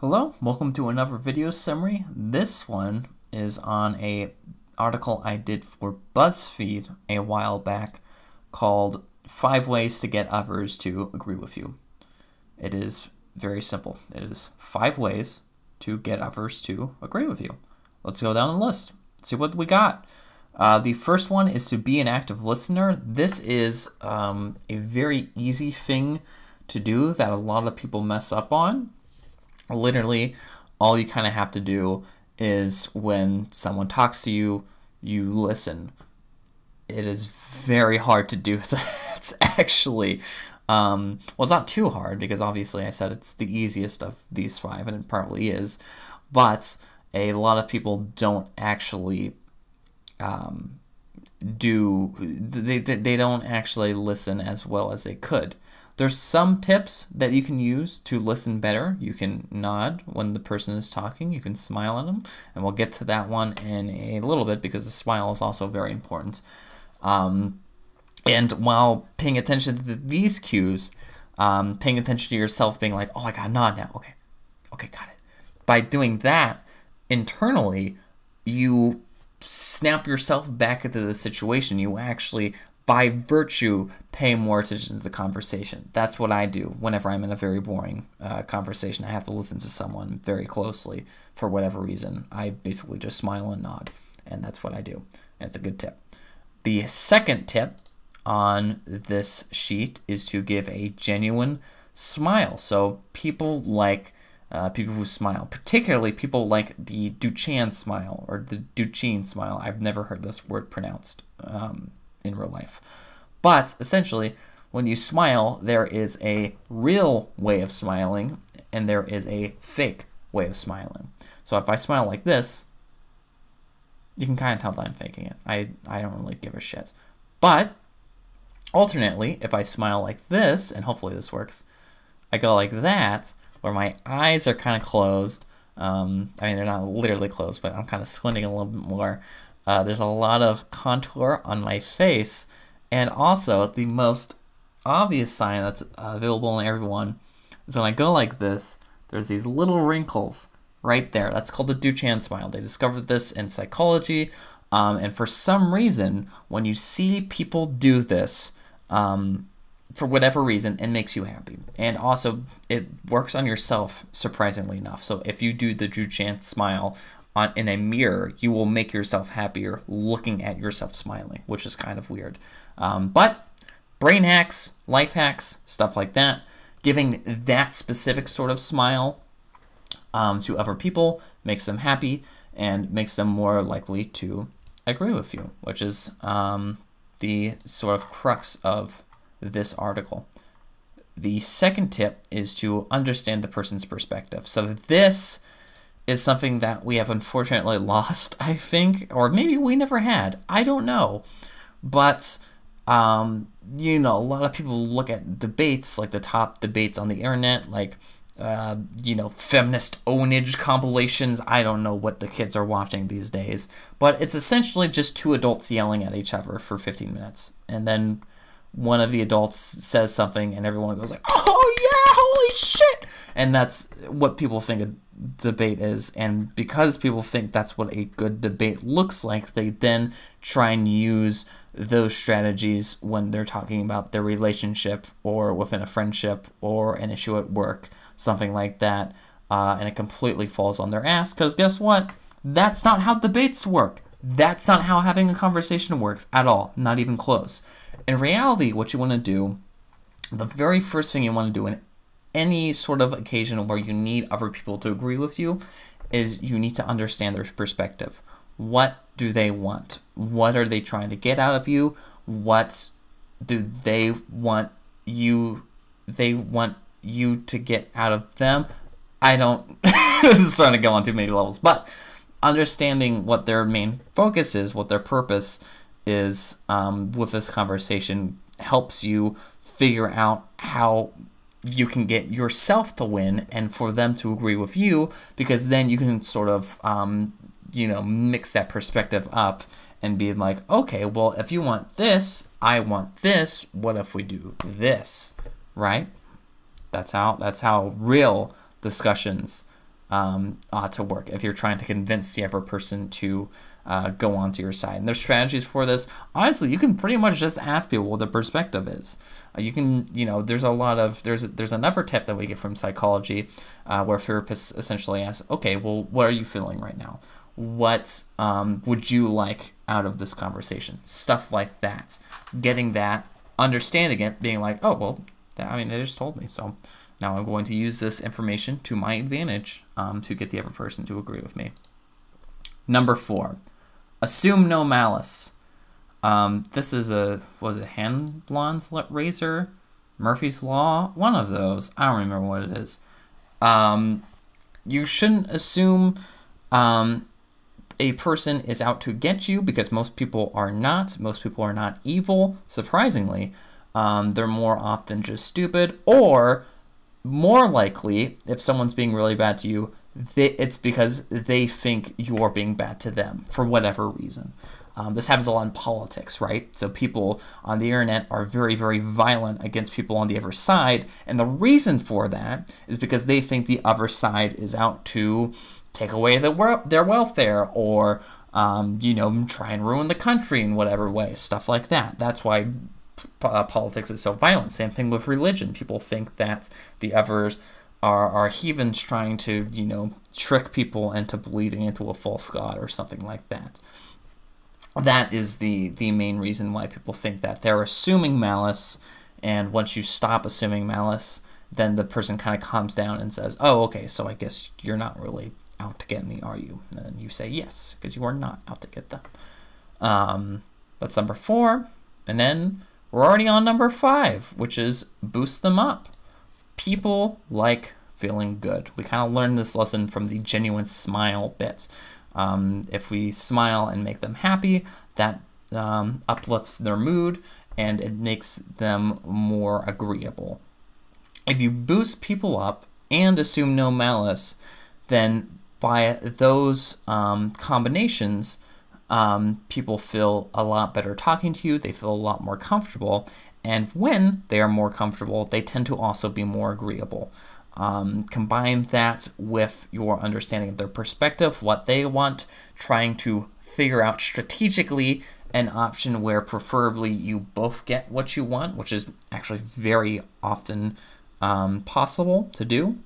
Hello, welcome to another video summary. This one is on a article I did for BuzzFeed a while back called Five Ways to Get Others to Agree with You. It is very simple. It is five ways to get others to agree with you. Let's go down the list. See what we got. Uh, the first one is to be an active listener. This is um, a very easy thing to do that a lot of people mess up on literally all you kind of have to do is when someone talks to you, you listen. It is very hard to do that, actually. Um, well, it's not too hard because obviously I said it's the easiest of these five, and it probably is. But a lot of people don't actually um, do, they, they don't actually listen as well as they could. There's some tips that you can use to listen better. You can nod when the person is talking. You can smile at them, and we'll get to that one in a little bit because the smile is also very important. Um, and while paying attention to these cues, um, paying attention to yourself, being like, "Oh, I got a nod now. Okay, okay, got it." By doing that internally, you snap yourself back into the situation. You actually by virtue, pay more attention to the conversation. That's what I do whenever I'm in a very boring uh, conversation. I have to listen to someone very closely for whatever reason. I basically just smile and nod, and that's what I do. And it's a good tip. The second tip on this sheet is to give a genuine smile. So people like uh, people who smile, particularly people like the Duchamp smile or the Duchenne smile. I've never heard this word pronounced. Um, in real life. But essentially, when you smile, there is a real way of smiling and there is a fake way of smiling. So if I smile like this, you can kind of tell that I'm faking it. I, I don't really give a shit. But alternately, if I smile like this, and hopefully this works, I go like that, where my eyes are kind of closed. Um, I mean, they're not literally closed, but I'm kind of squinting a little bit more. Uh, there's a lot of contour on my face, and also the most obvious sign that's available in everyone is when I go like this, there's these little wrinkles right there. That's called the Duchamp smile. They discovered this in psychology, um, and for some reason, when you see people do this, um, for whatever reason, it makes you happy. And also, it works on yourself, surprisingly enough. So if you do the Duchamp smile on in a mirror, you will make yourself happier looking at yourself smiling, which is kind of weird. Um, but brain hacks, life hacks, stuff like that, giving that specific sort of smile um, to other people makes them happy and makes them more likely to agree with you, which is um, the sort of crux of this article. The second tip is to understand the person's perspective. So this is something that we have unfortunately lost, I think, or maybe we never had. I don't know. But, um, you know, a lot of people look at debates, like the top debates on the internet, like, uh, you know, feminist ownage compilations. I don't know what the kids are watching these days. But it's essentially just two adults yelling at each other for 15 minutes. And then one of the adults says something and everyone goes like, oh yeah, holy shit! And that's what people think a debate is. And because people think that's what a good debate looks like, they then try and use those strategies when they're talking about their relationship or within a friendship or an issue at work, something like that. Uh, and it completely falls on their ass because guess what? That's not how debates work. That's not how having a conversation works at all, not even close. In reality, what you want to do, the very first thing you want to do in any sort of occasion where you need other people to agree with you is you need to understand their perspective. What do they want? What are they trying to get out of you? What do they want you they want you to get out of them? I don't this is starting to go on too many levels, but understanding what their main focus is, what their purpose is um, with this conversation helps you figure out how you can get yourself to win and for them to agree with you because then you can sort of um, you know mix that perspective up and be like okay well if you want this i want this what if we do this right? That's how that's how real discussions um, ought to work if you're trying to convince the other person to uh, go onto your side. And there's strategies for this. Honestly, you can pretty much just ask people what their perspective is. Uh, you can, you know, there's a lot of there's there's another tip that we get from psychology uh, where therapists essentially ask, okay, well, what are you feeling right now? What um, would you like out of this conversation? Stuff like that. Getting that, understanding it, being like, oh well, I mean, they just told me, so now I'm going to use this information to my advantage um, to get the other person to agree with me. Number four, assume no malice. Um, this is a, was it Hanlon's razor? Murphy's Law? One of those. I don't remember what it is. Um, you shouldn't assume um, a person is out to get you because most people are not. Most people are not evil, surprisingly. Um, they're more often just stupid, or more likely, if someone's being really bad to you, they, it's because they think you're being bad to them for whatever reason. Um, this happens a lot in politics, right? So people on the internet are very, very violent against people on the other side, and the reason for that is because they think the other side is out to take away the, their welfare or, um, you know, try and ruin the country in whatever way, stuff like that. That's why uh, politics is so violent. Same thing with religion. People think that the others are, are heathens trying to, you know, trick people into believing into a false god or something like that. That is the, the main reason why people think that. They're assuming malice, and once you stop assuming malice, then the person kind of calms down and says, oh, okay, so I guess you're not really out to get me, are you? And you say yes, because you are not out to get them. Um, that's number four. And then we're already on number five, which is boost them up. People like feeling good. We kind of learned this lesson from the genuine smile bits. Um, if we smile and make them happy, that um, uplifts their mood and it makes them more agreeable. If you boost people up and assume no malice, then by those um, combinations, um, people feel a lot better talking to you, they feel a lot more comfortable, and when they are more comfortable, they tend to also be more agreeable. Um, combine that with your understanding of their perspective, what they want, trying to figure out strategically an option where preferably you both get what you want, which is actually very often um, possible to do.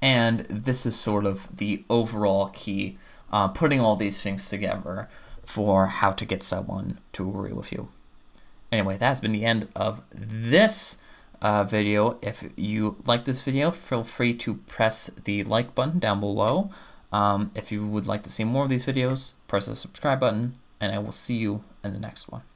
And this is sort of the overall key uh, putting all these things together for how to get someone to agree with you. Anyway, that's been the end of this uh, video. If you like this video, feel free to press the like button down below. Um, if you would like to see more of these videos, press the subscribe button, and I will see you in the next one.